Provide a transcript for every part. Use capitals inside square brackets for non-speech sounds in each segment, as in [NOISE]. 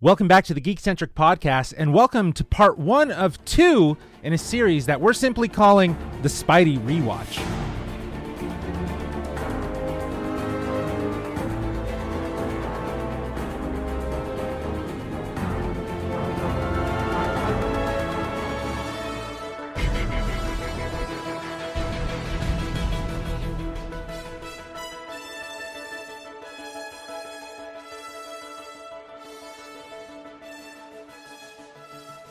Welcome back to the Geekcentric Podcast, and welcome to part one of two in a series that we're simply calling the Spidey Rewatch.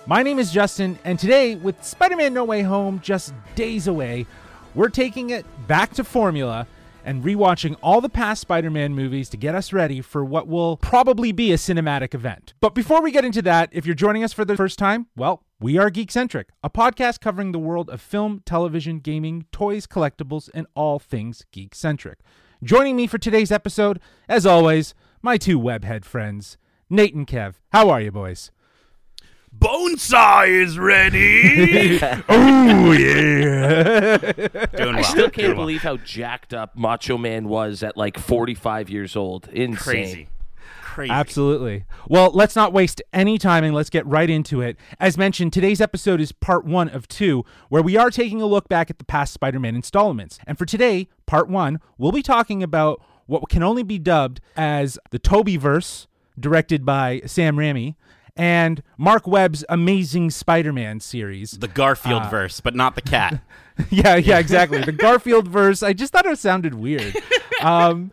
My name is Justin, and today, with Spider Man No Way Home just days away, we're taking it back to formula and rewatching all the past Spider Man movies to get us ready for what will probably be a cinematic event. But before we get into that, if you're joining us for the first time, well, we are Geekcentric, a podcast covering the world of film, television, gaming, toys, collectibles, and all things geek-centric. Joining me for today's episode, as always, my two webhead friends, Nate and Kev. How are you, boys? Bonesaw is ready. [LAUGHS] oh [LAUGHS] yeah. Doing well. I still can't well. believe how jacked up Macho Man was at like 45 years old. Insane. crazy. Crazy. Absolutely. Well, let's not waste any time and let's get right into it. As mentioned, today's episode is part one of two, where we are taking a look back at the past Spider Man installments. And for today, part one, we'll be talking about what can only be dubbed as the Tobey verse, directed by Sam Raimi, and Marc Webb's Amazing Spider Man series. The Garfield Uh, verse, but not the cat. [LAUGHS] yeah, yeah, exactly. The Garfield verse. I just thought it sounded weird. Um,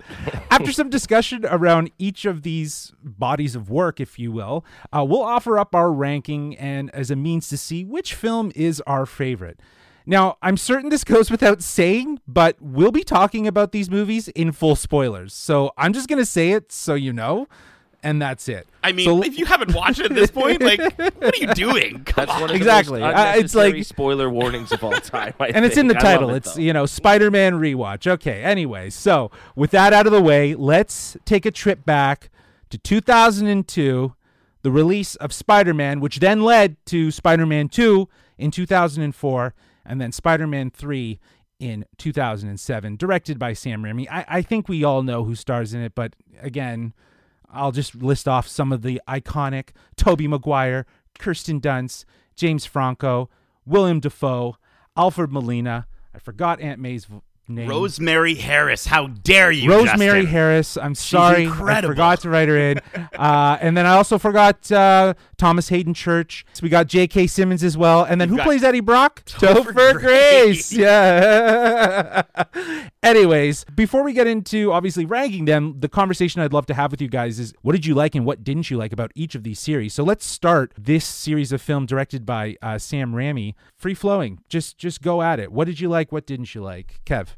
after some discussion around each of these bodies of work, if you will, uh, we'll offer up our ranking and as a means to see which film is our favorite. Now, I'm certain this goes without saying, but we'll be talking about these movies in full spoilers. So I'm just going to say it so you know, and that's it. I mean, So- if you haven't watched it at this point, like, [LAUGHS] what are you doing? Come That's on. one of Exactly. the most Uh, it's like- spoiler warnings of all time. I and it's in the think. I love title. it, It's though. you know Spider-Man rewatch. Okay. Anyway, so with that out of the way, let's take a trip back to 2002, the release of Spider-Man, which then led to Spider-Man 2 in 2004, and then Spider-Man 3 in 2007, directed by Sam Raimi. I, I think we all know who stars in it, but again, I'll just list off some of the iconic Tobey Maguire, Kirsten Dunst, James Franco, Willem Dafoe, Alfred Molina. I forgot Aunt May's name. Rosemary Harris. How dare you, Rosemary Justin? Harris. I'm sorry, I forgot to write her in. [LAUGHS] uh, and then I also forgot uh, Thomas Haden Church. So we got J.K. Simmons as well. And then You've who plays Eddie Brock? [LAUGHS] Topher Grace. Grace. Yeah. [LAUGHS] Anyways, before we get into obviously ranking them, the conversation I'd love to have with you guys is what did you like and what didn't you like about each of these series? So let's start this series of film directed by uh, Sam Raimi. Free flowing. Just just go at it. What did you like? What didn't you like? Kev.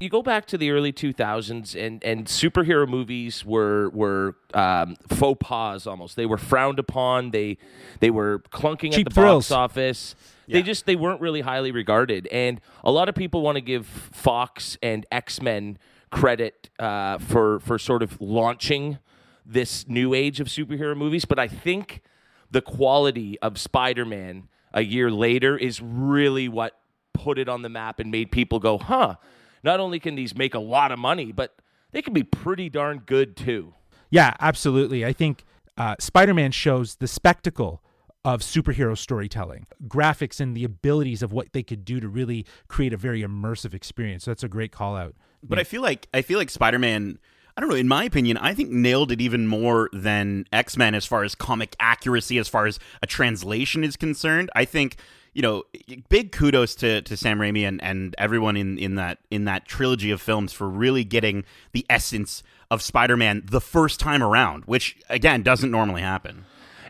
You go back to the early 2000s and, and superhero movies were were um, faux pas almost. They were frowned upon. They they were clunking Cheap at the thrills. box office. They just they weren't really highly regarded. And a lot of people want to give fox and x-men credit uh, for for sort of launching this new age of superhero movies but i think the quality of spider-man a year later is really what put it on the map and made people go huh not only can these make a lot of money, but they can be pretty darn good too. Yeah, absolutely. I think uh, Spider Man shows the spectacle of superhero storytelling, graphics, and the abilities of what they could do to really create a very immersive experience. So that's a great call out. But I feel like I feel like Spider-Man. I don't know. In my opinion, I think nailed it even more than X Men as far as comic accuracy, as far as a translation is concerned. I think you know, big kudos to, to Sam Raimi and, and everyone in, in that in that trilogy of films for really getting the essence of Spider-Man the first time around, which again doesn't normally happen.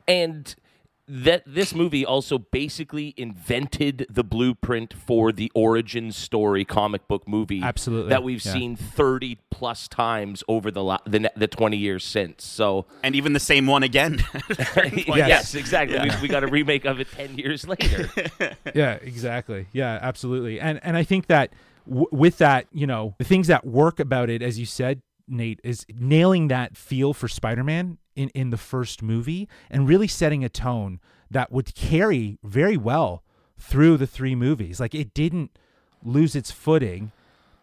And that this movie also basically invented the blueprint for the origin story comic book movie Absolutely, that we've yeah. seen 30 plus times over the, la- the the 20 years since. So And even the same one again. [LAUGHS] [LAUGHS] yes, exactly. We, we got a remake of it 10 years later. [LAUGHS] yeah, exactly. Yeah, absolutely. And and I think that w- with that, you know, the things that work about it, as you said, Nate, is nailing that feel for Spider-Man in in the first movie and really setting a tone that would carry very well through the three movies. Like it didn't lose its footing.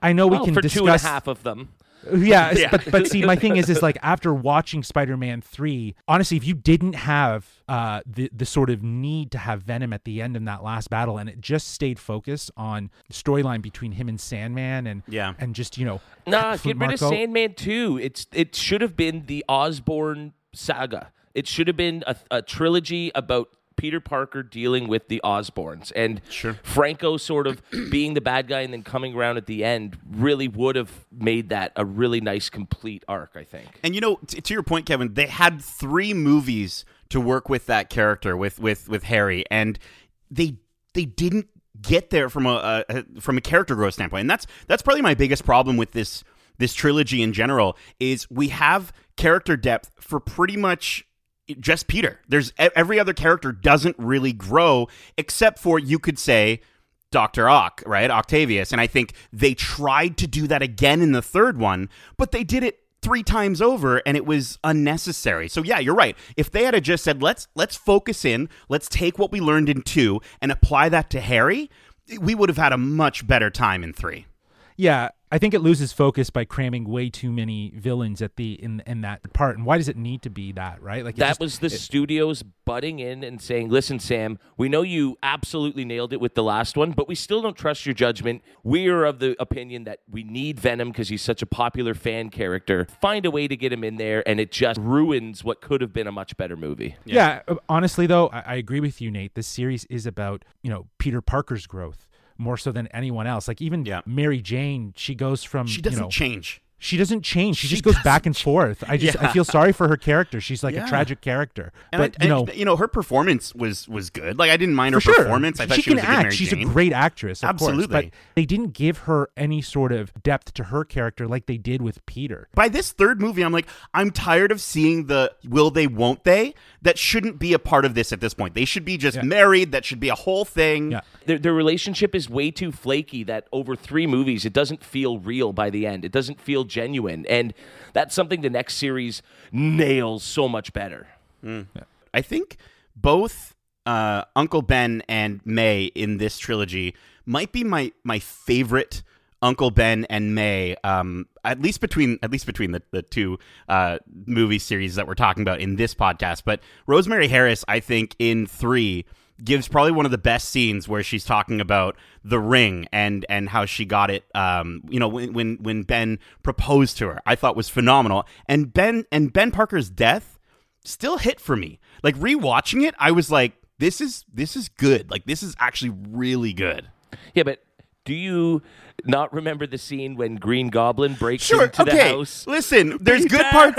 I know we Well, can for discuss two and a half of them. yeah, [LAUGHS] Yeah. but but see, my thing is, is like after watching Spider-Man three, honestly, if you didn't have uh the the sort of need to have Venom at the end in that last battle, and it just stayed focused on the storyline between him and Sandman, and Yeah. and just you know, Nah, get rid of Sandman too. It's it should have been the Osborn saga. It should have been a, a trilogy about Peter Parker dealing with the Osborns and Sure. Franco sort of [CLEARS THROAT] being the bad guy and then coming around at the end really would have made that a really nice complete arc. I think. And you know, t- to your point, Kevin, they had three movies to work with that character with with with Harry, and they they didn't get there from a, a a- from a character growth standpoint. And that's that's probably my biggest problem with this this trilogy in general is we have character depth for pretty much just Peter. There's every other character doesn't really grow except for you could say Dr. Ock, right? Octavius. And I think they tried to do that again in the third one, but they did it three times over and it was unnecessary. So yeah, you're right. If they had just said, let's let's focus in, let's take what we learned in two and apply that to Harry, we would have had a much better time in three. Yeah, I think it loses focus by cramming way too many villains at the in in that part. And why does it need to be that, right? Like That just- was the studios butting in and saying, "Listen, Sam, we know you absolutely nailed it with the last one, but we still don't trust your judgment. We are of the opinion that we need Venom because he's such a popular fan character. Find a way to get him in there, and it just ruins what could have been a much better movie." Yeah. uh, honestly though, I, I agree with you, Nate. This series is about, you know, Peter Parker's growth more so than anyone else. Like even Yeah. Mary Jane, she goes from She doesn't you know, change. She doesn't change. She, She just goes back and forth. I just I feel sorry for her character. She's like Yeah. a tragic character. And but I, you know, and, you know, her performance was was good. Like I didn't mind her for sure. performance. I thought she, she, can was a good act. Mary She's Jane. a great actress, of course, Absolutely. but they didn't give her any sort of depth to her character like they did with Peter. by this third movie, I'm like, I'm tired of seeing the will they, won't they? That shouldn't be a part of this at this point. They should be just Yeah. married. That should be a whole thing. Yeah. Their, their relationship is way too flaky that over three movies, it doesn't feel real by the end. It doesn't feel genuine. And that's something the next series nails so much better. I think both uh, Uncle Ben and May in this trilogy might be my my favorite Uncle Ben and May. Um, at least between at least between the the two uh, movie series that we're talking about in this podcast. But Rosemary Harris, I think in three gives probably one of the best scenes where she's talking about the ring and and how she got it um you know when when when Ben proposed to her I thought was phenomenal and Ben and Ben Parker's death still hit for me. Like rewatching it, I was like, this is this is good. Like this is actually really good. Yeah, but do you not remember the scene when Green Goblin breaks Sure, into the house? Listen, there's good Damn!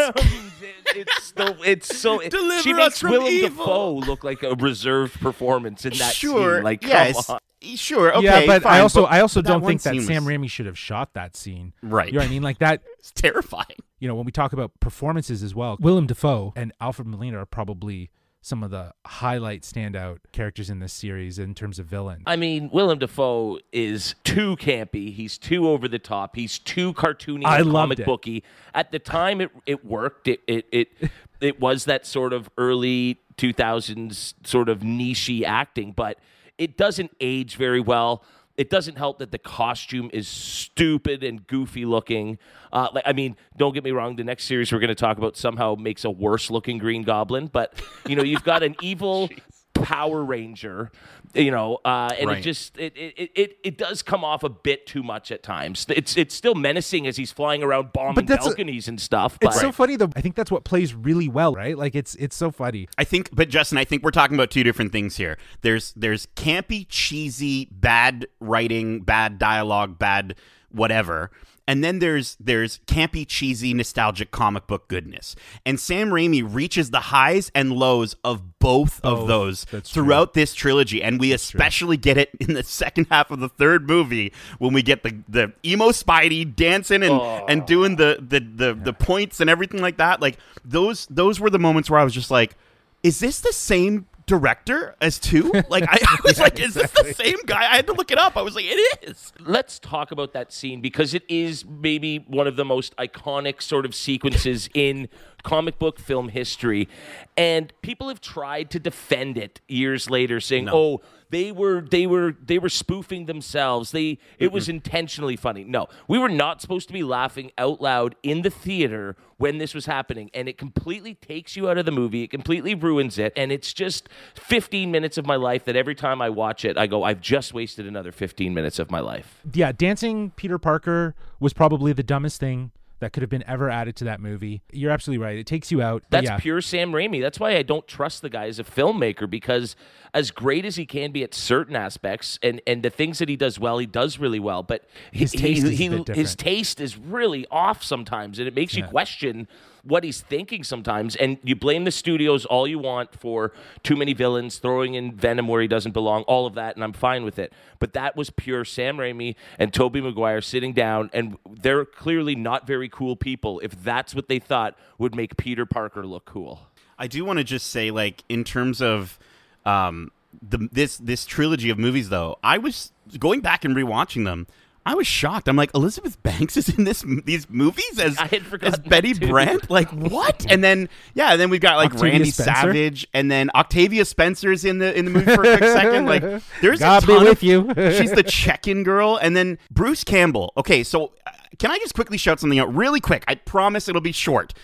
Parts. it's so it's so [LAUGHS] it- Deliver she us makes from Willem evil. Dafoe look like a reserved performance in that sure, scene. Like, come yes, on. sure, okay. yeah, but I also but I also don't think that scene Sam Raimi should have shot that scene. Right. You know what I mean? Like that. [LAUGHS] It's terrifying. You know, when we talk about performances as well, Willem Dafoe and Alfred Molina are probably some of the highlight standout characters in this series in terms of villain. I mean, Willem Dafoe is too campy. He's too over the top. He's too cartoony, I and comic it. booky. At the time, it it worked. It it it [LAUGHS] it was that sort of early two thousands sort of nichey acting, but it doesn't age very well. It doesn't help that the costume is stupid and goofy looking. Uh, like, I mean, don't get me wrong. The next series we're going to talk about somehow makes a worse looking Green Goblin, but you know, you've got an [LAUGHS] evil Power Ranger, you know, uh, and Right. it just it, it it it does come off a bit too much at times. It's it's still menacing as he's flying around bombing that's a- balconies and stuff. But It's so funny though. I think that's what plays really well, right? Like it's it's so funny. I think, but Justin, I think we're talking about two different things here. There's there's campy, cheesy, bad writing, bad dialogue, bad whatever, and then there's there's campy, cheesy, nostalgic comic book goodness. And Sam Raimi reaches the highs and lows of both of those That's true. throughout this trilogy, and we especially get it in the second half of the third movie when we get the the emo Spidey dancing and and doing the the the, the points and everything like that. Like those those were the moments where I was just like, is this the same director as two? Like I, I was [LAUGHS] like, is this the same guy? I had to look it up. I was like, it is. let's talk about that scene because it is maybe one of the most iconic sort of sequences [LAUGHS] in comic book film history. And people have tried to defend it years later, saying, "Oh, they were they were they were spoofing themselves. They it was intentionally funny." No, we were not supposed to be laughing out loud in the theater when this was happening, and it completely takes you out of the movie. It completely ruins it, and it's just 15 minutes of my life that every time I watch it, I go, "I've just wasted another 15 minutes of my life." Yeah, dancing Peter Parker was probably the dumbest thing that could have been ever added to that movie. You're absolutely right. It takes you out. That's yeah. pure Sam Raimi. That's why I don't trust the guy as a filmmaker because as great as he can be at certain aspects and, and the things that he does well, he does really well. But he- His taste he, he- his taste is really off sometimes, and it makes you question what he's thinking sometimes. And you blame the studios all you want for too many villains, throwing in Venom where he doesn't belong, all of that, and I'm fine with it. But that was pure Sam Raimi and Tobey Maguire sitting down, and they're clearly not very cool people if that's what they thought would make Peter Parker look cool. I do want to just say, like, in terms of um, the this this trilogy of movies, though, I was going back and rewatching them. I was shocked. I'm like, Elizabeth Banks is in this these movies as, I had as Betty that, too. Brant. Like what? And then yeah, and then we've got like Octavia Randy Spencer? Savage, and then Octavia Spencer's in the in the movie for a quick second. Like [LAUGHS] there's God a be ton with of, you. [LAUGHS] she's the check-in girl, and then Bruce Campbell. Okay, so uh, can I just quickly shout something out really quick? I promise it'll be short.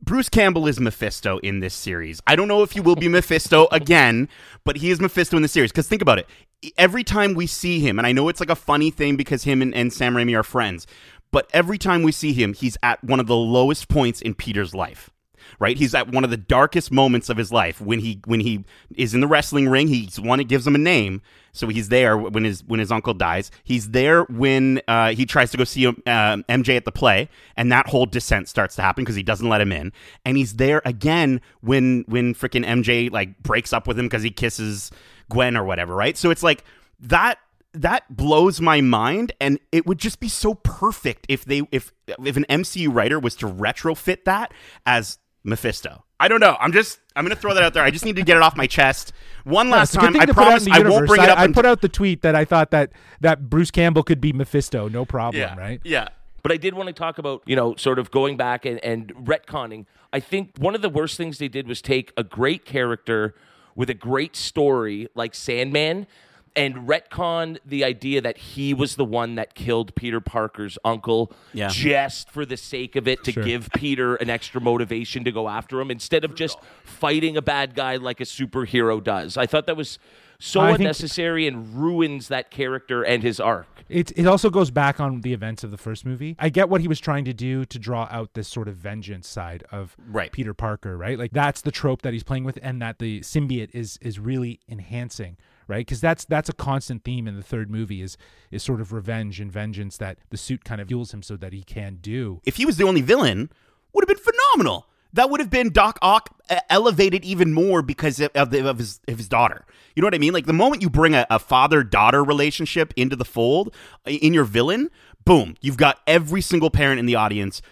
Bruce Campbell is Mephisto in this series. I don't know if he will be Mephisto again, but he is Mephisto in the series. Because think about it. Every time we see him, and I know it's like a funny thing because him and, and Sam Raimi are friends, but every time we see him, he's at one of the lowest points in Peter's life. Right, he's at one of the darkest moments of his life when he when he is in the wrestling ring. He's one that gives him a name, so he's there when his when his uncle dies. He's there when uh, he tries to go see uh, MJ at the play, and that whole descent starts to happen because he doesn't let him in. And he's there again when when freaking MJ like breaks up with him because he kisses Gwen or whatever. Right, so it's like that that blows my mind and it would just be so perfect if they if if an MCU writer was to retrofit that as Mephisto. I don't know. I'm just I'm going to throw that out there. I just need to get it off my chest. One last It's a good time. I to put out promise I won't bring it I, up I until- put out the tweet that I thought that that Bruce Campbell could be Mephisto, no problem, yeah, right? Yeah. But I did want to talk about, you know, sort of going back and, and retconning. I think one of the worst things they did was take a great character with a great story like Sandman and retcon the idea that he was the one that killed Peter Parker's uncle Yeah. just for the sake of it to give Peter an extra motivation to go after him instead of just fighting a bad guy like a superhero does. I thought that was so I think- unnecessary and ruins that character and his arc. It it also goes back on the events of the first movie. I get what he was trying to do to draw out this sort of vengeance side of Right. Peter Parker, right? Like that's the trope that he's playing with, and that the symbiote is is really enhancing, right? Because that's that's a constant theme in the third movie is is sort of revenge and vengeance that the suit kind of fuels him so that he can do. If he was the only villain, would have been phenomenal. That would have been Doc Ock elevated even more because of, the, of his of his daughter. You know what I mean? Like the moment you bring a, a father daughter relationship into the fold in your villain, boom, you've got every single parent in the audience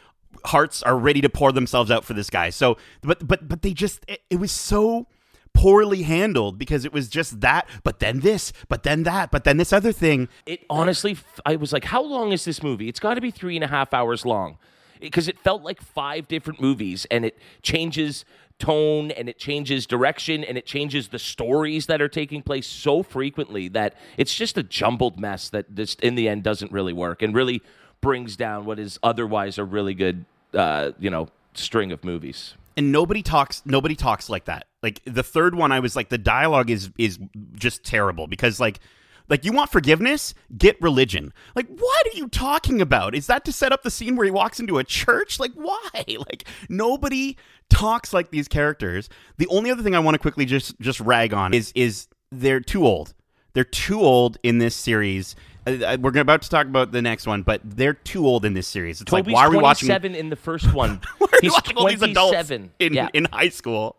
hearts are ready to pour themselves out for this guy. So, but but but they just it, it was so poorly handled because it was just that, but then this, but then that, but then this other thing. It honestly, I was like, how long is this movie? It's got to be three and a half hours long because it felt like five different movies and it changes tone and it changes direction and it changes the stories that are taking place so frequently that it's just a jumbled mess that this in the end doesn't really work and really brings down what is otherwise a really good uh, you know string of movies. And nobody talks nobody talks like that. Like the third one i was like the dialogue is is just terrible because like like you want forgiveness? Get religion. Like what are you talking about? Is that to set up the scene where he walks into a church? Like why? [LAUGHS] Like nobody talks like these characters. The only other thing i want to quickly just just rag on is is they're too old. They're too old in this series. Uh, uh, we're about to talk about the next one, but they're too old in this series. It's Tobey's like, why are we watching? Seven in the first one. [LAUGHS] Why are he's watching all these adults 27 in yeah. in high school?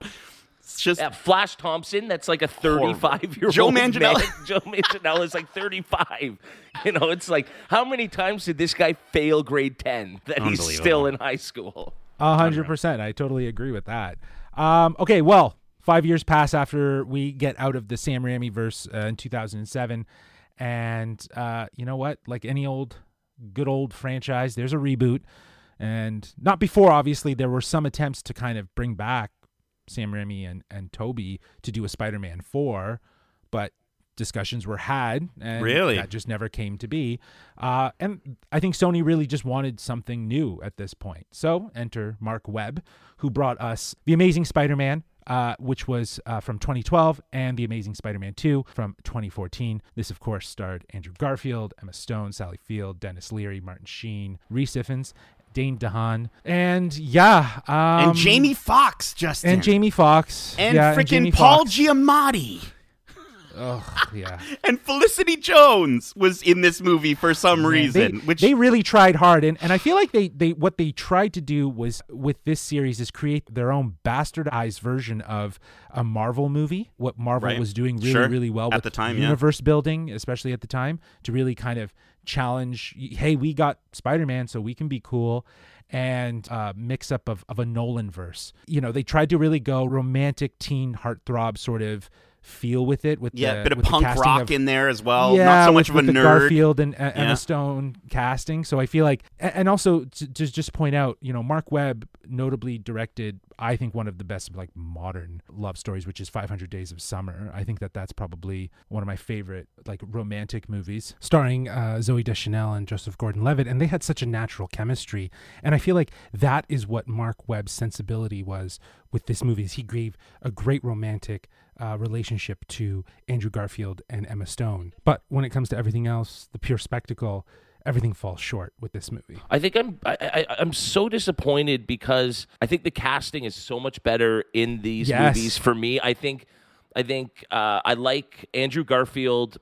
It's just Uh, Flash Thompson, that's like a 35 year old. Joe Manganiello. [LAUGHS] Joe Manganiello is like 35. You know, it's like, how many times did this guy fail grade 10 that he's still in high school? A hundred percent. I totally agree with that. Um, okay, well, five years pass after we get out of the Sam Raimi verse uh, in 2007, and uh, you know what? Like any old, good old franchise, there's a reboot. And not before, obviously, there were some attempts to kind of bring back Sam Raimi and, and Tobey to do a Spider Man 4, but discussions were had and Really? that just never came to be. Uh, and I think Sony really just wanted something new at this point. So enter Marc Webb, who brought us The Amazing Spider Man. Uh, which was uh, from 2012, and The Amazing Spider Man 2 from 2014. This, of course, starred Andrew Garfield, Emma Stone, Sally Field, Denis Leary, Martin Sheen, Rhys Ifans, Dane DeHaan, and yeah. Um, and Jamie Foxx, Justin. And Jamie Foxx, And yeah, freaking Paul Foxx. Giamatti. Ugh, yeah. [LAUGHS] And Felicity Jones was in this movie for some Man, reason, they, which they really tried hard and, and I feel like they, they what they tried to do was with this series is create their own bastardized version of a Marvel movie what Marvel Right. was doing really Sure. really well At with the time, yeah. universe building especially at the time to really kind of challenge hey we got Spider-Man so we can be cool and uh, mix up of, of a Nolan verse. You know they tried to really go romantic teen heartthrob sort of feel with it with yeah, the, bit of punk rock of- in there as well. yeah, Not so with, much of a with the nerd. Garfield and uh, Emma Yeah. Stone casting. So I feel like, and also to, to just point out, you know, Marc Webb notably directed, I think, one of the best like modern love stories, which is 500 Days of Summer. I think that that's probably one of my favorite like romantic movies, starring uh, Zooey Deschanel and Joseph Gordon-Levitt, and they had such a natural chemistry. And I feel like that is what Marc Webb's sensibility was with this movie. Is he gave a great romantic uh, relationship to Andrew Garfield and Emma Stone. But when it comes to everything else, the pure spectacle, everything falls short with this movie. I think I'm I, I, I'm so disappointed because I think the casting is so much better in these Yes. movies for me. I think I think uh, I like Andrew Garfield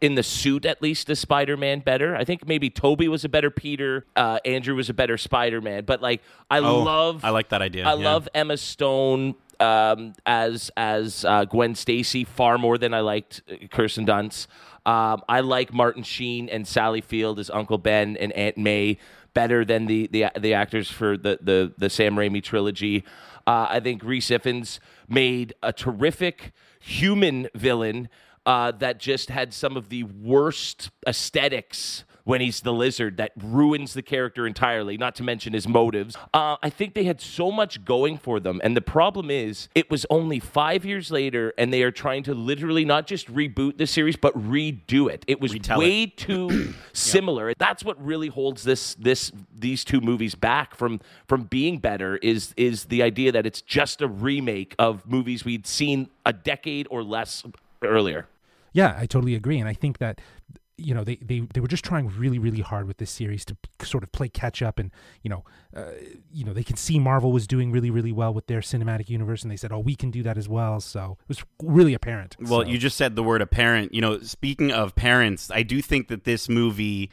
in the suit at least as Spider-Man better. I think maybe Tobey was a better Peter, uh, Andrew was a better Spider-Man. But like I Oh, love I like that idea. I yeah. love Emma Stone um, as as uh, Gwen Stacy far more than I liked uh, Kirsten Dunst. Um, I like Martin Sheen and Sally Field as Uncle Ben and Aunt May better than the the, the actors for the, the the Sam Raimi trilogy. Uh, I think Rhys Ifans made a terrific human villain uh, that just had some of the worst aesthetics when he's the lizard that ruins the character entirely, not to mention his motives. Uh, I think they had so much going for them. And the problem is, it was only five years later, and they are trying to literally not just reboot the series, but redo it. It was Retell way too [CLEARS THROAT] similar. That's what really holds this this these two movies back from from being better is is the idea that it's just a remake of movies we'd seen a decade or less earlier. Yeah, I totally agree, and I think that you know they, they they were just trying really really hard with this series to sort of play catch up and you know uh, you know they can see Marvel was doing really really well with their cinematic universe and they said oh we can do that as well so it was really apparent Well, So- you just said the word apparent. You know, speaking of parents, I do think that this movie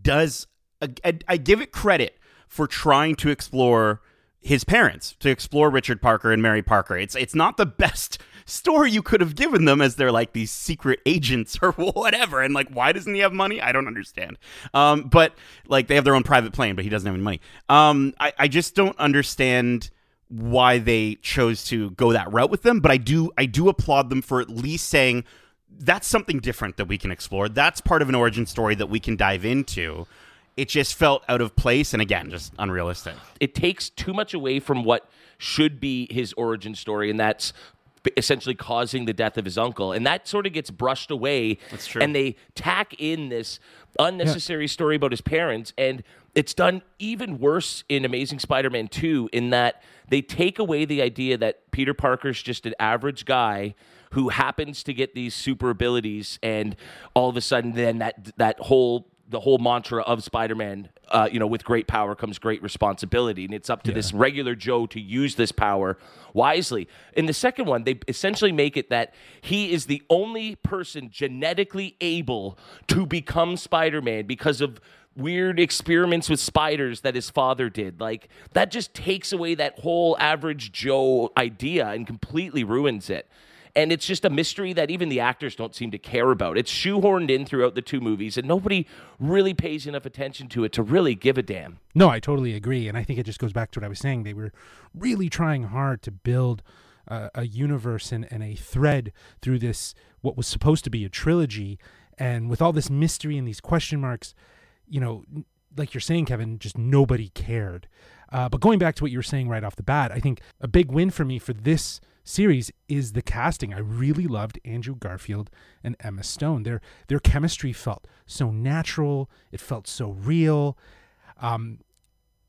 does. I, I give it credit for trying to explore his parents, to explore Richard Parker and Mary Parker. It's it's not the [LAUGHS] best story you could have given them as they're like these secret agents or [LAUGHS] whatever. And like, why doesn't he have money? I don't understand. Um, but like, they have their own private plane, but he doesn't have any money. Um, I, I just don't understand why they chose to go that route with them but i do i do applaud them for at least saying that's something different that we can explore that's part of an origin story that we can dive into it just felt out of place and again just unrealistic it takes too much away from what should be his origin story, and that's essentially causing the death of his uncle. And that sort of gets brushed away. That's true. And they tack in this unnecessary story about his parents, and it's done even worse in Amazing Spider-Man 2 in that they take away the idea that Peter Parker's just an average guy who happens to get these super abilities and all of a sudden then that that whole the whole mantra of Spider-Man, uh, you know, with great power comes great responsibility, and it's up to this regular Joe to use this power wisely. In the second one, they essentially make it that he is the only person genetically able to become Spider-Man because of weird experiments with spiders that his father did. Like that just takes away that whole average Joe idea and completely ruins it. And it's just a mystery that even the actors don't seem to care about. It's shoehorned in throughout the two movies, and nobody really pays enough attention to it to really give a damn. No, I totally agree, and I think it just goes back to what I was saying. They were really trying hard to build uh, a universe and, and a thread through this what was supposed to be a trilogy, and with all this mystery and these question marks, you know, like you're saying, Kevin, just nobody cared. Uh, but going back to what you were saying right off the bat, I think a big win for me for this series is the casting. I really loved Andrew Garfield and Emma Stone. Their their chemistry felt so natural. It felt so real. Um,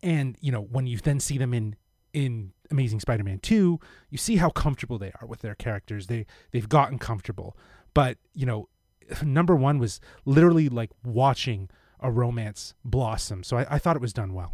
and you know when you then see them in in Amazing Spider-Man 2, you see how comfortable they are with their characters. They they've gotten comfortable. But, you know, [LAUGHS] number 1 was literally like watching a romance blossom. So I, I thought it was done well.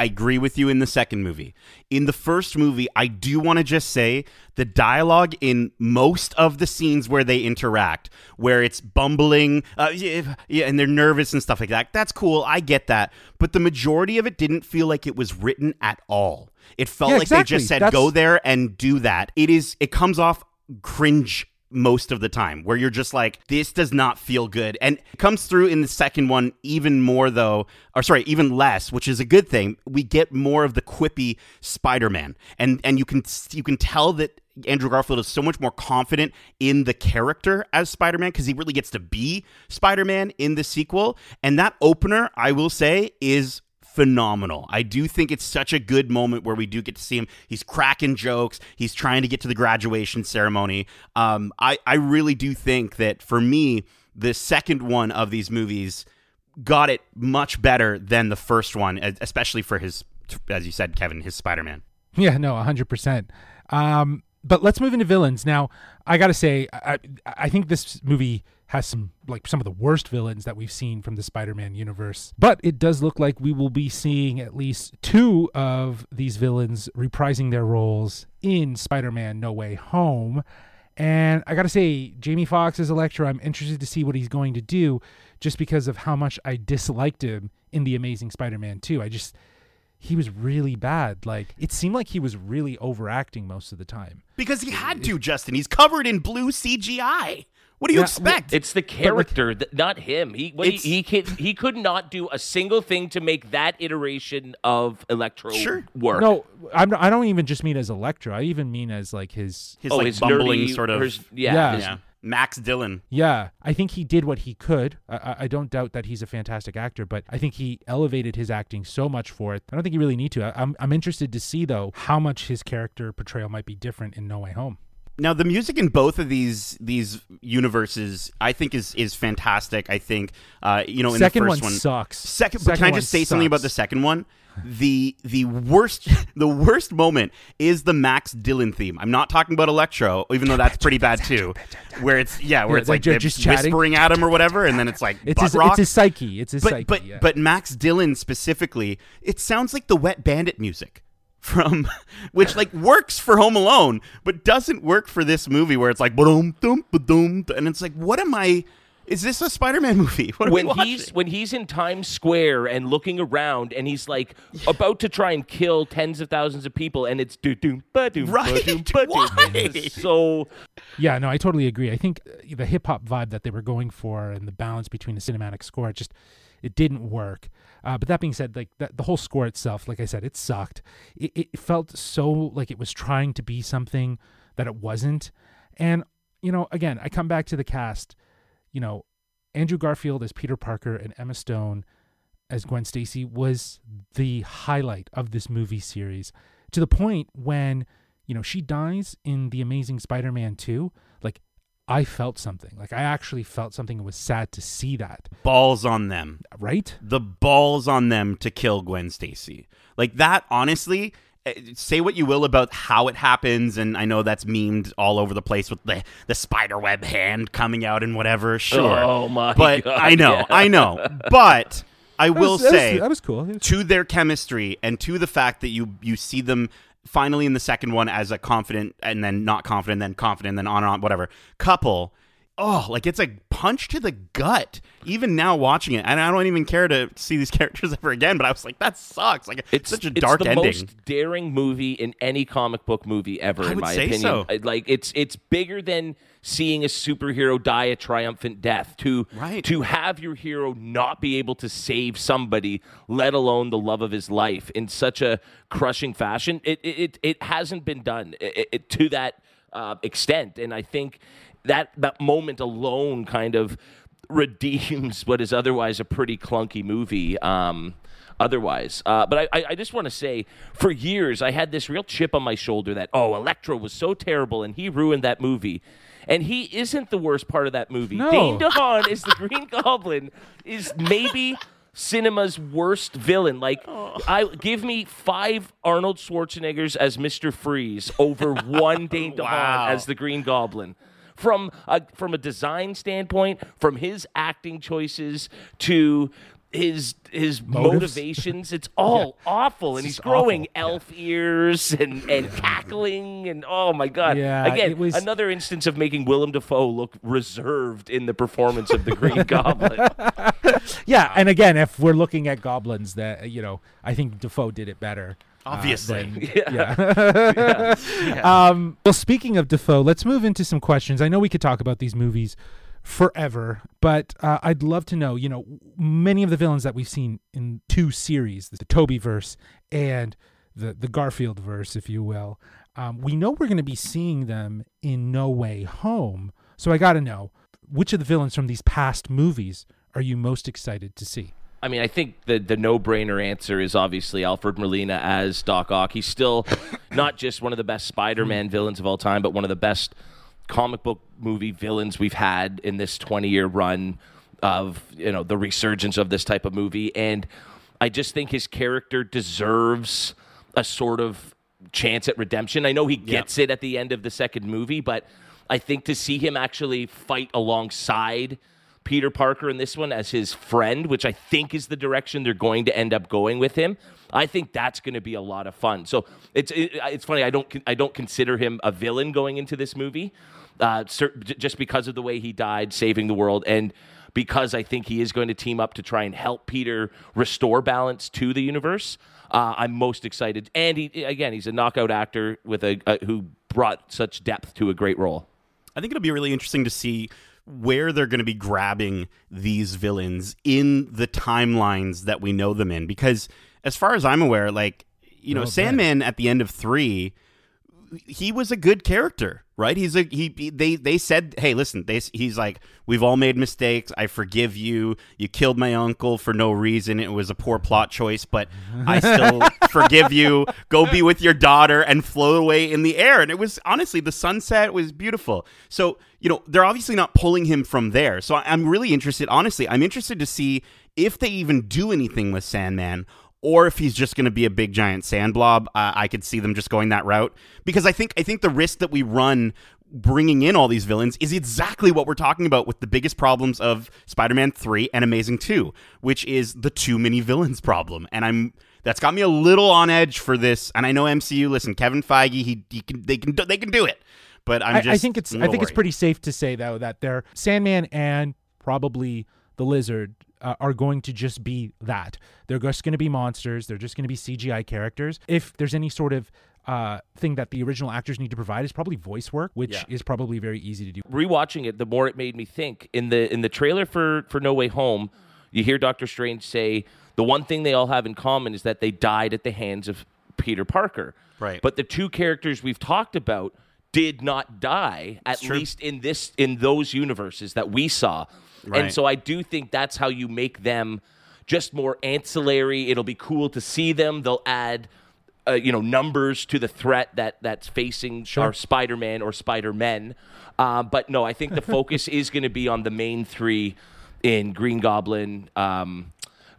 I agree with you in the second movie. In the first movie, I do want to just say the dialogue in most of the scenes where they interact, where it's bumbling, uh, yeah, yeah, and they're nervous and stuff like that. That's cool. I get that. But the majority of it didn't feel like it was written at all. It felt Yeah, like they just said, That's- "Go there and do that." It is. It comes off cringe most of the time where you're just like this does not feel good. And comes through in the second one even more though or sorry even less which is a good thing. We get more of the quippy spider-man. And and you can you can tell that Andrew Garfield is so much more confident in the character as Spider-Man because he really gets to be Spider-Man in the sequel. And that opener I will say is phenomenal. I do think it's such a good moment where we do get to see him. He's cracking jokes. He's trying to get to the graduation ceremony. Um, I I really do think that for me, the second one of these movies got it much better than the first one, especially for his, as you said, Kevin, his Spider Man. Yeah, no, 100%. Um, but let's move into villains. Now, I got to say, I I think this movie has some, like, some of the worst villains that we've seen from the Spider Man universe. But it does look like we will be seeing at least two of these villains reprising their roles in Spider Man No Way Home. And I got to say, Jamie Foxx as Electro, I'm interested to see what he's going to do just because of how much I disliked him in The Amazing Spider Man 2. I just he was really bad. Like it seemed like he was really overacting most of the time. Because he had to, Justin. He's covered in blue CGI. What do you Yeah, expect? It's the character, that, not him. He what he, he could he could not do a single thing to make that iteration of Electro Sure. work. No, I'm, I don't even just mean as Electro. I even mean as like his. his oh, like his bumbling nerdy, sort of. his- yeah, Yeah. his- yeah. Max Dillon. Yeah, I think he did what he could. I- I, I don't doubt that he's a fantastic actor, but I think he elevated his acting so much for it. I don't think he really need to. I, I'm I'm interested to see though how much his character portrayal might be different in No Way Home. Now the music in both of these these universes, I think, is is fantastic. I think, uh, you know, in Second the first one one, sucks. Second, but Second can I just say something about the second one? The the worst the worst moment is the Max Dillon theme. I'm not talking about Electro, even though that's pretty bad too. Where it's yeah, where Yeah, it's like like, just chatting. whispering at him or whatever, and then it's like It's his, rock. it's his psyche. It's his but psyche. but yeah. but Max Dillon specifically, it sounds like the Wet Bandit music from [LAUGHS] which like works for Home Alone, but doesn't work for this movie where it's like boom dum boom, and it's like what am I? Is this a Spider-Man [LAUGHS] movie? What are when we he's when he's in Times Square and looking around and he's like about to try and kill tens of thousands of people and it's do doom ba doom [LAUGHS] Right. ba doom ba doom. So Yeah, no, I totally agree. I think uh, the hip hop vibe that they were going for and the balance between the cinematic score, it just it didn't work. Uh, but that being said, like the, the whole score itself, like I said, it sucked. It, it felt so like it was trying to be something that it wasn't. And you know, again, I come back to the cast. You know, Andrew Garfield as Peter Parker and Emma Stone as Gwen Stacy was the highlight of this movie series to the point when you know she dies in the Amazing Spider-Man 2 like I felt something like I actually felt something and was sad to see that balls on them. right the balls on them to kill Gwen Stacy. Like that, honestly. eh, Say what you will about how it happens, and I know that's memed all over the place with the the spider web hand coming out and whatever. Sure, Oh my god. but God, I know, yeah. I know, but I will that was- say that was cool It was- to their chemistry and to the fact that you you see them finally in the second one as a confident and then not confident, then confident, then on and on, whatever couple. Oh, like it's a punch to the gut. Even now watching it, and I don't even care to see these [LAUGHS] characters ever again. But I was like, that sucks. Like it's such a it's dark the ending. most daring movie in any comic book movie ever, I in would my say opinion. so. Like it's it's bigger than seeing a superhero die a triumphant death. To Right. to have your hero not be able to save somebody, let alone the love of his life, in such a crushing fashion, it it it, it hasn't been done it, it- to that uh, extent. And I think that that moment alone kind of redeems [LAUGHS] what is otherwise a pretty clunky movie. Um, otherwise. Uh, but I, I just want to say, for years, I had this real chip on my shoulder that, oh, Electro was so terrible and he ruined that movie. And he isn't the worst part of that movie. No. Dane DeHaan is the Green [LAUGHS] Goblin, is maybe cinema's worst villain. Like, I give me five Arnold Schwarzeneggers as Mr. Freeze over one Dane [LAUGHS] DeHaan Wow. as the Green Goblin. From a, from a design standpoint, from his acting choices to his his Motives. motivations, it's all [LAUGHS] awful. And he's growing awful. elf ears and, and [LAUGHS] cackling and oh my god! Yeah, Again, was- another instance of making Willem Dafoe look reserved in the performance of the Green [LAUGHS] Goblin. Yeah, and again, if we're looking at goblins, that you know, I think Dafoe did it better. Uh, Obviously. than- [LAUGHS] [LAUGHS] yeah. Um, well, speaking of Dafoe, let's move into some questions. I know we could talk about these movies forever, but uh, I'd love to know. You know, many of the villains that we've seen in two series, the Tobey verse and the the Garfield verse, if you will. Um, we know we're going to be seeing them in No Way Home. So I got to know which of the villains from these past movies are you most excited to see? I mean, I think the the no brainer answer is obviously Alfred Molina as Doc Ock. He's still [LAUGHS] not just one of the best Spider Man hmm. villains of all time, but one of the best comic book movie villains we've had in this twenty year run of you know the resurgence of this type of movie. And I just think his character deserves a sort of chance at redemption. I know he gets it at the end of the second movie, but I think to see him actually fight alongside Peter Parker in this one as his friend, which I think is the direction they're going to end up going with him. I think that's going to be a lot of fun. So it's it, it's funny. I don't I don't consider him a villain going into this movie, uh, just because of the way he died, saving the world, and because I think he is going to team up to try and help Peter restore balance to the universe. Uh, I'm most excited, and he again he's a knockout actor with a, a who brought such depth to a great role. I think it'll be really interesting to see where they're going to be grabbing these villains in the timelines that we know them in. Because as far as I'm aware, like, you know, oh, Well, Sandman at the end of three, he was a good character, right? He's like he. he- They they said, hey, listen, they, he's like, we've all made mistakes. I forgive you. You killed my uncle for no reason. It was a poor plot choice, but I still [LAUGHS] forgive you. Go be with your daughter and float away in the air. And it was honestly the sunset was beautiful. So you know they're obviously not pulling him from there. So I'm really interested. Honestly, I'm interested to see if they even do anything with Sandman or if he's just going to be a big giant sand blob. Uh, I could see them just going that route because I think I think the risk that we run bringing in all these villains is exactly what we're talking about with the biggest problems of Spider-Man 3 and Amazing 2, which is the too many villains [LAUGHS] problem. And I'm that's got me a little on edge for this. And I know MCU, listen, Kevin Feige, he, he can they can do, they can do it. But I'm just I think it's I think it's pretty safe to say though that they're Sandman and probably the Lizard uh, are going to just be that. They're just going to be monsters. They're just going to be CGI characters. If there's any sort of uh, thing that the original actors need to provide, is probably voice work, which Yeah. is probably very easy to do. rewatching it, the more it made me think. In the in the trailer for for No Way Home, you hear Doctor Strange say the one thing they all have in common is that they died at the hands of Peter Parker. Right. But the two characters we've talked about did not die, at true. least in this in those universes that we saw. And so I do think that's how you make them just more ancillary. It'll be cool to see them. They'll add uh, you know numbers to the threat that that's facing our Spider-Man or Spider-Men. Uh, but no, I think the focus [LAUGHS] is going to be on the main three in Green Goblin, um,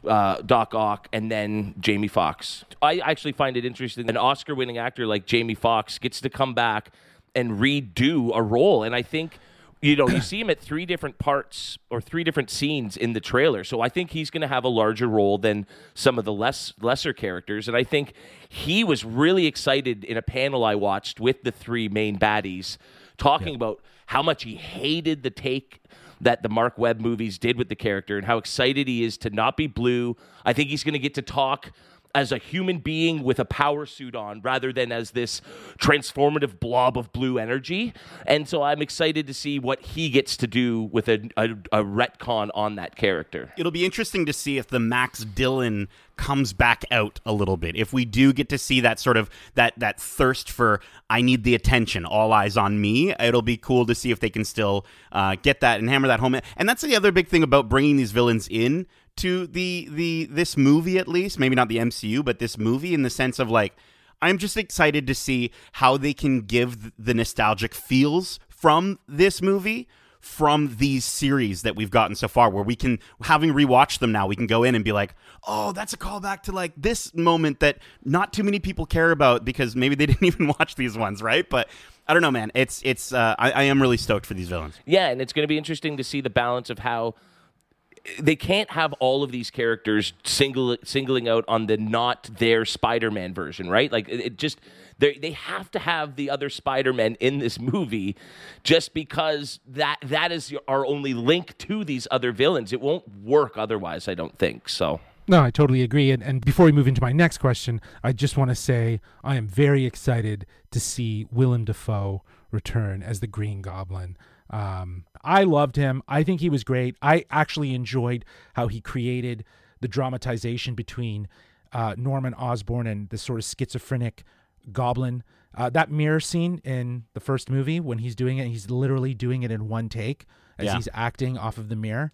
uh, Doc Ock, and then Jamie Foxx. I actually find it interesting. An Oscar-winning actor like Jamie Foxx gets to come back and redo a role, and I think you know, you see him at three different parts or three different scenes in the trailer. So I think he's going to have a larger role than some of the less lesser characters. And I think he was really excited in a panel I watched with the three main baddies talking about how much he hated the take that the Marc Webb movies did with the character and how excited he is to not be blue. I think he's going to get to talk as a human being with a power suit on rather than as this transformative blob of blue energy. And so I'm excited to see what he gets to do with a, a, a retcon on that character. It'll be interesting to see if the Max Dillon comes back out a little bit. If we do get to see that sort of that that thirst for I need the attention, all eyes on me, it'll be cool to see if they can still uh, get that and hammer that home. And that's the other big thing about bringing these villains in to the the this movie at least, maybe not the MCU, but this movie in the sense of like I'm just excited to see how they can give the nostalgic feels from this movie from these series that we've gotten so far where we can having rewatched them now we can go in and be like oh that's a callback to like this moment that not too many people care about because maybe they [LAUGHS] didn't even watch these ones right but I don't know, man. It's it's. Uh, I, I am really stoked for these villains. Yeah, and it's going to be interesting to see the balance of how they can't have all of these characters single, singling out on the not their Spider-Man version, right? Like it, it just they they have to have the other Spider-Man in this movie just because that that is our only link to these other villains. It won't work otherwise, I don't think. So no, I totally agree. And, and before we move into my next question, I just want to say I am very excited to see Willem Dafoe return as the Green Goblin. Um, I loved him. I think he was great. I actually enjoyed how he created the dramatization between uh, Norman Osborn and the sort of schizophrenic goblin. Uh, that mirror scene in the first movie when he's doing it, he's literally doing it in one take as yeah. he's acting off of the mirror.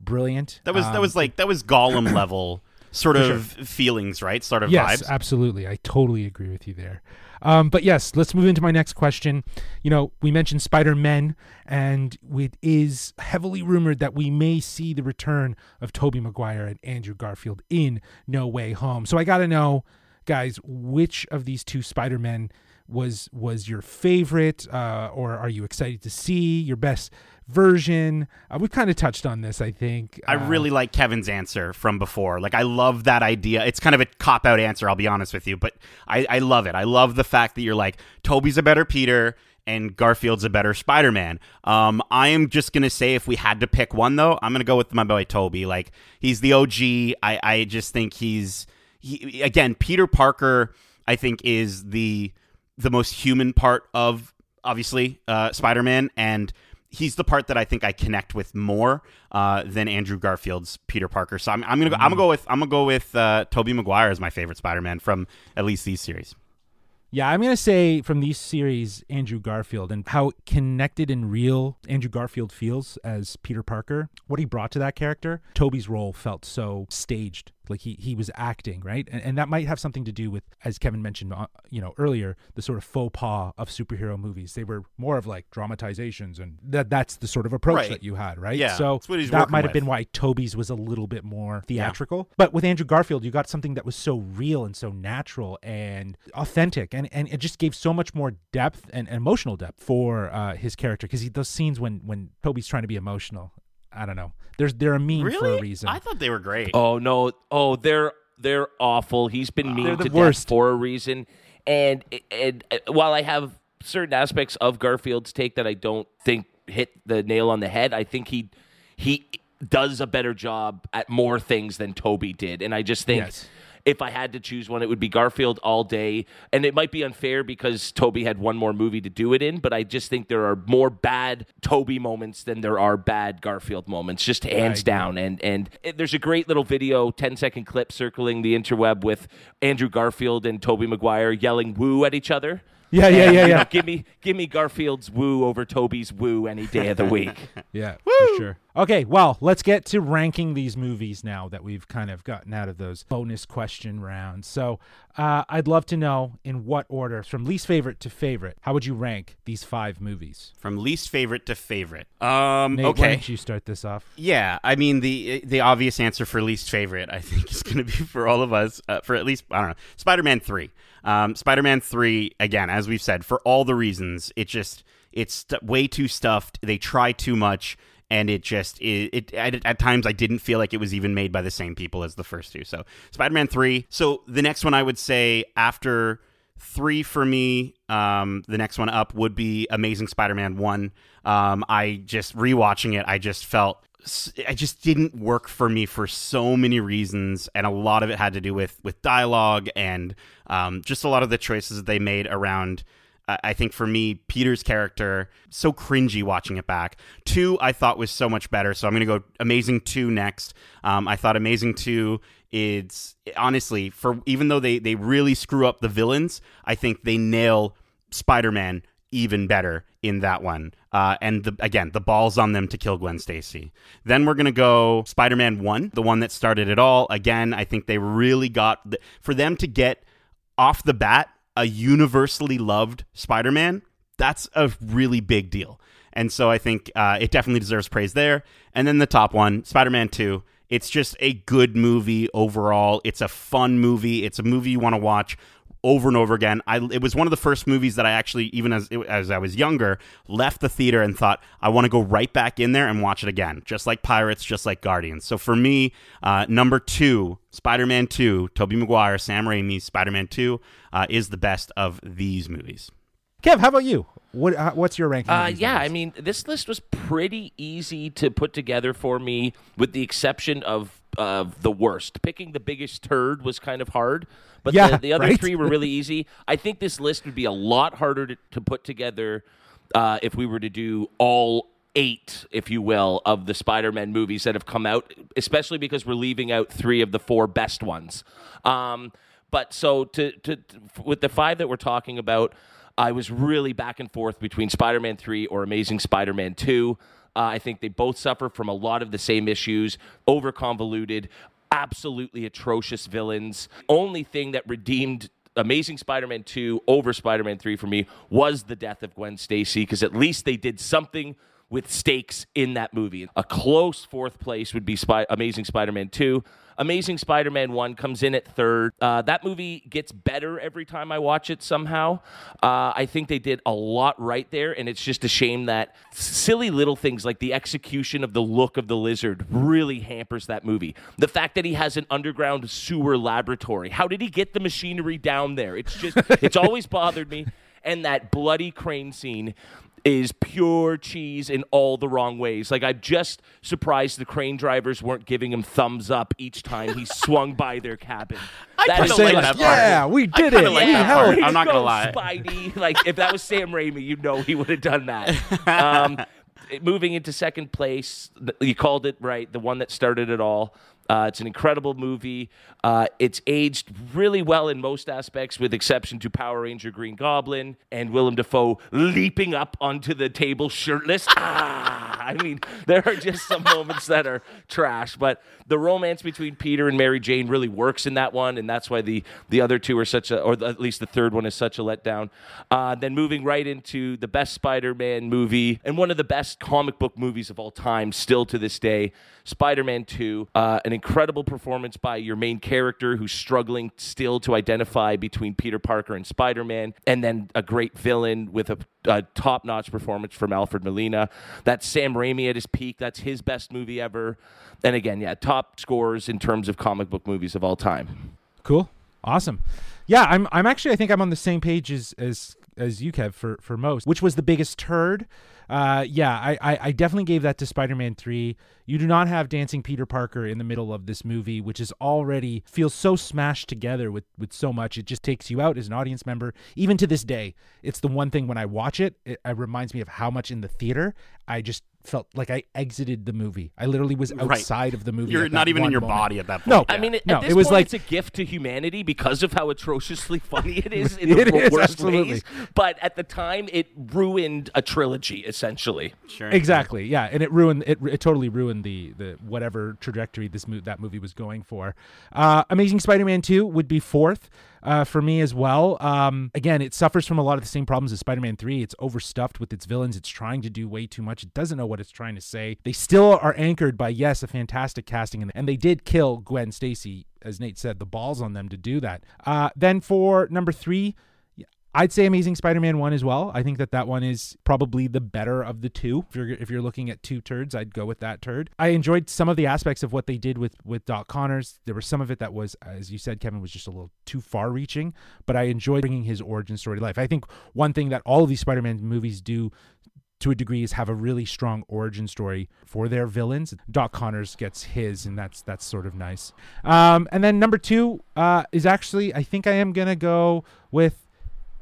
Brilliant. That was um, that was like that was Gollum level sort of sure. feelings, right? Sort of yes, vibes. absolutely. I totally agree with you there. Um, but yes, let's move into my next question. You know, we mentioned Spider Men, and it is heavily rumored that we may see the return of Tobey Maguire and Andrew Garfield in No Way Home. So I got to know, guys, which of these two Spider Men was was your favorite, uh, or are you excited to see your best? version. Uh, we've kind of touched on this, I think. I uh, really like Kevin's answer from before. Like, I love that idea. It's kind of a cop out answer, I'll be honest with you, but I, I love it. I love the fact that you're like, Tobey's a better Peter and Garfield's a better Spider Man. Um, I am just going to say, if we had to pick one, though, I'm going to go with my boy Tobey. Like, he's the OG. I, I just think he's, he, again, Peter Parker, I think, is the the most human part of obviously uh, Spider-Man, and he's the part that I think I connect with more uh, than Andrew Garfield's Peter Parker. So I'm, I'm gonna go, I'm gonna go with I'm gonna go with uh, Tobey Maguire as my favorite Spider-Man from at least these series. Yeah, I'm gonna say from these series, Andrew Garfield and how connected and real Andrew Garfield feels as Peter Parker. What he brought to that character, Tobey's role felt so staged like he he was acting right? And, and that might have something to do with as kevin mentioned uh, you know earlier the sort of faux pas of superhero movies. They were more of like dramatizations and that that's the sort of approach right. that you had right? Yeah so that might have been why tobey's was a little bit more theatrical. Yeah. but with andrew garfield you got something that was so real and so natural and authentic and and it just gave so much more depth and, and emotional depth for uh, his character because those scenes when when tobey's trying to be emotional I don't know. There's they're a meme really? for a reason. I thought they were great. Oh no! Oh, they're they're awful. He's been uh, mean to worst. death for a reason. And and uh, while I have certain aspects of Garfield's take that I don't think hit the nail on the head, I think he he does a better job at more things than Tobey did. And I just think yes if I had to choose one, it would be Garfield all day. And it might be unfair because Tobey had one more movie to do it in, but I just think there are more bad Tobey moments than there are bad Garfield moments, just hands down. And and it, there's a great little video, 10 second clip circling the interweb with Andrew Garfield and Tobey Maguire yelling woo at each other. Yeah, yeah, yeah, yeah. give me give me Garfield's woo over Tobey's woo any day of the week. [LAUGHS] yeah, Woo! for sure. Okay, well, let's get to ranking these movies now that we've kind of gotten out of those bonus question rounds. So, uh, I'd love to know in what order, from least favorite to favorite, how would you rank these five movies? From least favorite to favorite. Um, Nate, okay. Why don't you start this off? Yeah, I mean the the obvious answer for least favorite, I [LAUGHS] think, is going to be for all of us, uh, for at least I don't know, Spider-Man three. Um, Spider-Man three, again, as we've said, for all the reasons, it just it's way too stuffed. They try too much and it just it, it at, times I didn't feel like it was even made by the same people as the first two. So Spider-Man three. So the next one I would say after three for me, um, the next one up would be Amazing Spider-Man one. Um, I just rewatching it, I just felt it just didn't work for me for so many reasons, and a lot of it had to do with with dialogue and um, just a lot of the choices that they made around. I think for me, Peter's character so cringy watching it back. Two, I thought was so much better. So I'm going to go Amazing Two next. Um, I thought Amazing Two is honestly for even though they they really screw up the villains, I think they nail Spider Man even better in that one. Uh, and the, again, the ball's on them to kill Gwen Stacy. Then we're gonna go Spider-Man One, the one that started it all. Again, I think they really got the, for them to get off the bat a universally loved Spider-Man. That's a really big deal. And so I think uh, it definitely deserves praise there. And then the top one, Spider Man 2. It's just a good movie overall. It's a fun movie. It's a movie you want to watch over and over again. I it was one of the first movies that I actually even as as I was younger left the theater and thought I want to go right back in there and watch it again, just like Pirates, just like Guardians. So for me, uh, number two, Spider-Man Two, Tobey Maguire, Sam Raimi's Spider-Man Two, uh, is the best of these movies. Kev, how about you? What uh, what's your ranking? Uh, yeah, movies? I mean, this list was pretty easy to put together for me, with the exception of of the worst. Picking the biggest turd was kind of hard, but yeah, the, the other right? three were really [LAUGHS] easy. I think this list would be a lot harder to, to put together uh, if we were to do all eight, if you will, of the Spider-Man movies that have come out, especially because we're leaving out three of the four best ones. Um, but so to, to, to with the five that we're talking about. I was really back and forth between Spider Man 3 or Amazing Spider Man 2. Uh, I think they both suffer from a lot of the same issues, over convoluted, absolutely atrocious villains. Only thing that redeemed Amazing Spider-Man 2 over Spider-Man 3 for me was the death of Gwen Stacy because at least they did something with stakes in that movie. A close fourth place would be Spy- Amazing Spider-Man 2. Amazing Spider Man 1 comes in at third. Uh, that movie gets better every time I watch it somehow. Uh, I think they did a lot right there, and it's just a shame that silly little things like the execution of the look of the lizard really hampers that movie. The fact that he has an underground sewer laboratory. How did he get the machinery down there? It's just, it's always bothered me. And that bloody crane scene is pure cheese in all the wrong ways. Like I'm just surprised the crane drivers weren't giving him thumbs up each time he [LAUGHS] swung by their cabin. I kind of like that part. Yeah, we did it. Like we that part. I'm not gonna lie. Spidey, like if that was Sam Raimi, you know he would have done that. Um, [LAUGHS] moving into second place, you called it right. The one that started it all. Uh, it's an incredible movie. Uh, it's aged really well in most aspects, with exception to Power Ranger Green Goblin and Willem Dafoe leaping up onto the table shirtless. ah, I mean, there are just some [LAUGHS] moments that are trash, but the romance between Peter and Mary Jane really works in that one, and that's why the the other two are such a, or at least the third one is such a letdown. Uh, then moving right into the best Spider-Man movie and one of the best comic book movies of all time, still to this day, Spider-Man Two. Uh, an incredible performance by your main character who's struggling still to identify between Peter Parker and Spider-Man, and then a great villain with a, a top-notch performance from Alfred Molina. That's Sam Raimi at his peak. That's his best movie ever. And again, yeah, top scores in terms of comic book movies of all time. Cool. Awesome. Yeah, I'm I'm actually I think I'm on the same page as as as you Kev for for most. Which was the biggest turd? Uh, yeah, I, I, I definitely gave that to Spider-Man Three. You do not have dancing Peter Parker in the middle of this movie, which is already feels so smashed together with with so much. It just takes you out as an audience member. Even to this day, it's the one thing when I watch it, it, it reminds me of how much in the theater I just felt like I exited the movie. I literally was outside right. of the movie. You're not even in your moment. body at that point. No, I mean, no, at this it was point, like it's a gift to humanity because of how atrociously [LAUGHS] funny it is in [LAUGHS] It the is, worst absolutely. ways. But at the time, it ruined a trilogy essentially. Sure. exactly yeah and it ruined it, it totally ruined the the whatever trajectory this mo- that movie was going for uh amazing spider-man 2 would be fourth uh, for me as well. Um, again, it suffers from a lot of the same problems as Spider Man 3. It's overstuffed with its villains. It's trying to do way too much. It doesn't know what it's trying to say. They still are anchored by, yes, a fantastic casting. And, and they did kill Gwen Stacy, as Nate said, the balls on them to do that. Uh, then for number three, I'd say Amazing Spider-Man one as well. I think that that one is probably the better of the two. If you're if you're looking at two turds, I'd go with that turd. I enjoyed some of the aspects of what they did with with Doc Connors. There was some of it that was, as you said, Kevin, was just a little too far-reaching. But I enjoyed bringing his origin story to life. I think one thing that all of these Spider-Man movies do to a degree is have a really strong origin story for their villains. Doc Connors gets his, and that's that's sort of nice. Um, and then number two uh, is actually I think I am gonna go with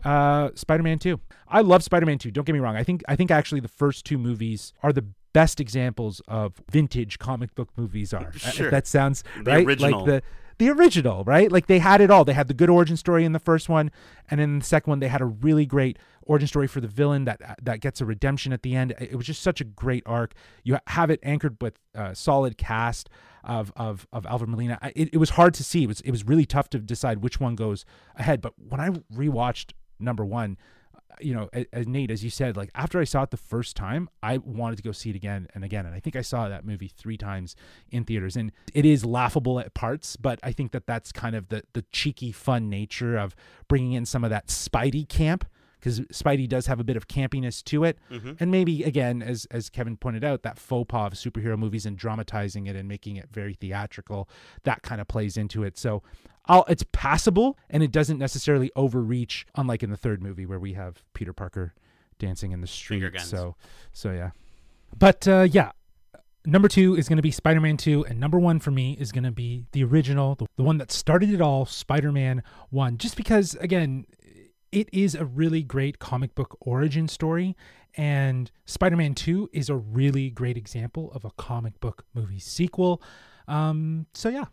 uh, Spider-Man 2. I love Spider-Man 2. Don't get me wrong. I think I think actually the first two movies are the best examples of vintage comic book movies are. Uh, sure. If that sounds The right. original. Like the the original, right? Like they had it all. They had the good origin story in the first one, and in the second one, they had a really great origin story for the villain that uh, that gets a redemption at the end. It was just such a great arc. You have it anchored with a solid cast of of of Alfred Molina. It, it was hard to see. It was it was really tough to decide which one goes ahead. But when I rewatched number one, uh, you know, as Nate, as you said, like after I saw it the first time, I wanted to go see it again and again. And I think I saw that movie three times in theaters. And it is laughable at parts, but I think that that's kind of the the cheeky, fun nature of bringing in some of that Spidey camp because Spidey does have a bit of campiness to it, and maybe again, as as Kevin pointed out, that faux pas of superhero movies and dramatizing it and making it very theatrical, that kind of plays into it. So, I'll, it's passable and it doesn't necessarily overreach, unlike in the third movie where we have Peter Parker dancing in the street. guns. So, so yeah, but uh, yeah. Number two is going to be Spider Man 2, and number one for me is going to be the original, the, the one that started it all, Spider Man 1. Just because, again, it is a really great comic book origin story and spider-man 2 is a really great example of a comic book movie sequel. Um, so yeah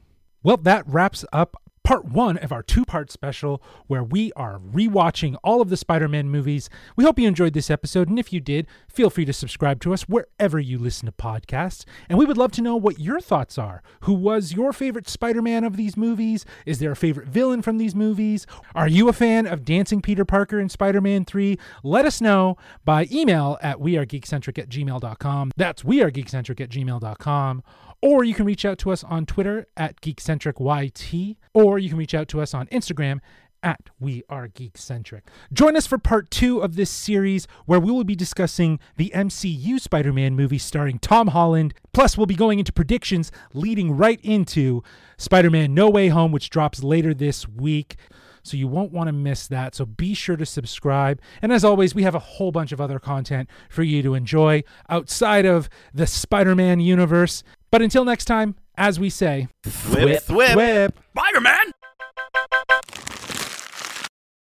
well that wraps up part one of our two-part special where we are rewatching all of the spider-man movies. We hope you enjoyed this episode and if you did feel free to subscribe to us wherever you listen to podcasts. And we would love to know what your thoughts are. Who was your favorite spider-man of these movies? Is there a favorite villain from these movies? Are you a fan of dancing peter parker in spider-man 3 let us know by email at wearegeekcentric at gmail.com that's wearegeekcentric at gmail.com or you can reach out to us on Twitter at GeekcentricYT, or you can reach out to us on Instagram at We Are Geekcentric. Join us for part two of this series where we will be discussing the MCU Spider Man movie starring Tom Holland. Plus, we'll be going into predictions leading right into Spider Man No Way Home, which drops later this week. So you won't want to miss that. So be sure to subscribe. And as always, we have a whole bunch of other content for you to enjoy outside of the Spider Man universe. But until next time, as we say, Whip, whip. whip. Spider-Man!